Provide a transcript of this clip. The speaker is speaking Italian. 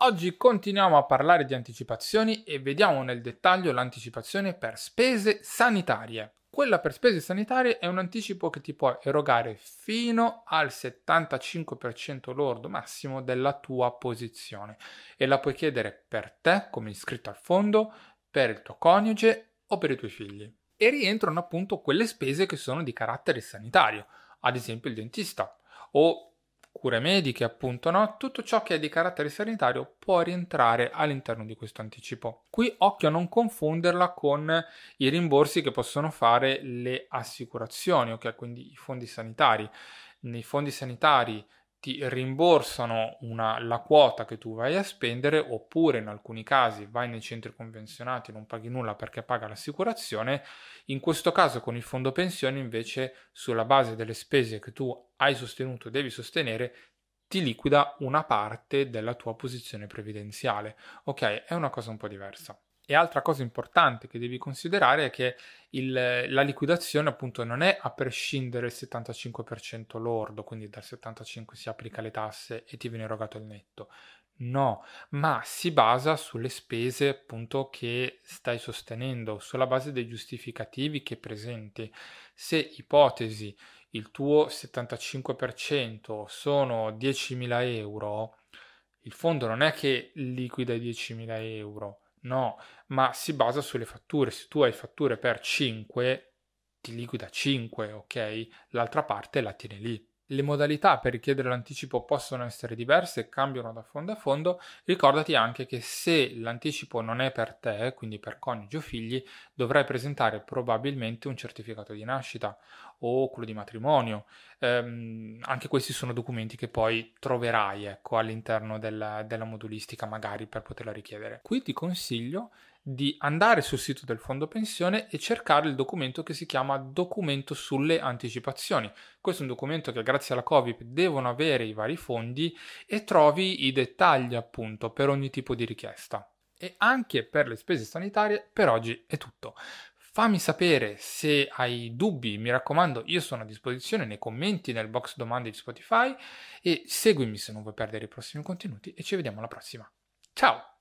Oggi continuiamo a parlare di anticipazioni e vediamo nel dettaglio l'anticipazione per spese sanitarie. Quella per spese sanitarie è un anticipo che ti può erogare fino al 75% lordo massimo della tua posizione e la puoi chiedere per te come iscritto al fondo, per il tuo coniuge o per i tuoi figli. E rientrano appunto quelle spese che sono di carattere sanitario, ad esempio il dentista o cure mediche, appunto, no? Tutto ciò che è di carattere sanitario può rientrare all'interno di questo anticipo. Qui occhio a non confonderla con i rimborsi che possono fare le assicurazioni, ok? Quindi i fondi sanitari. Nei fondi sanitari ti rimborsano una, la quota che tu vai a spendere oppure in alcuni casi vai nei centri convenzionati e non paghi nulla perché paga l'assicurazione. In questo caso con il fondo pensione invece sulla base delle spese che tu hai sostenuto devi sostenere ti liquida una parte della tua posizione previdenziale. Ok, è una cosa un po' diversa. E altra cosa importante che devi considerare è che il, la liquidazione appunto non è a prescindere il 75% lordo, quindi dal 75% si applica le tasse e ti viene erogato il netto. No, ma si basa sulle spese appunto che stai sostenendo, sulla base dei giustificativi che presenti. Se ipotesi il tuo 75% sono 10.000 euro, il fondo non è che liquida i 10.000 euro, No, ma si basa sulle fatture. Se tu hai fatture per 5, ti liquida 5, ok? L'altra parte la tieni lì. Le modalità per richiedere l'anticipo possono essere diverse e cambiano da fondo a fondo. Ricordati anche che se l'anticipo non è per te, quindi per coniugi o figli, dovrai presentare probabilmente un certificato di nascita o quello di matrimonio. Ehm, anche questi sono documenti che poi troverai ecco, all'interno della, della modulistica, magari per poterla richiedere. Qui ti consiglio di andare sul sito del fondo pensione e cercare il documento che si chiama documento sulle anticipazioni. Questo è un documento che grazie alla Covid devono avere i vari fondi e trovi i dettagli appunto per ogni tipo di richiesta. E anche per le spese sanitarie per oggi è tutto. Fammi sapere se hai dubbi, mi raccomando, io sono a disposizione nei commenti nel box domande di Spotify e seguimi se non vuoi perdere i prossimi contenuti e ci vediamo alla prossima. Ciao!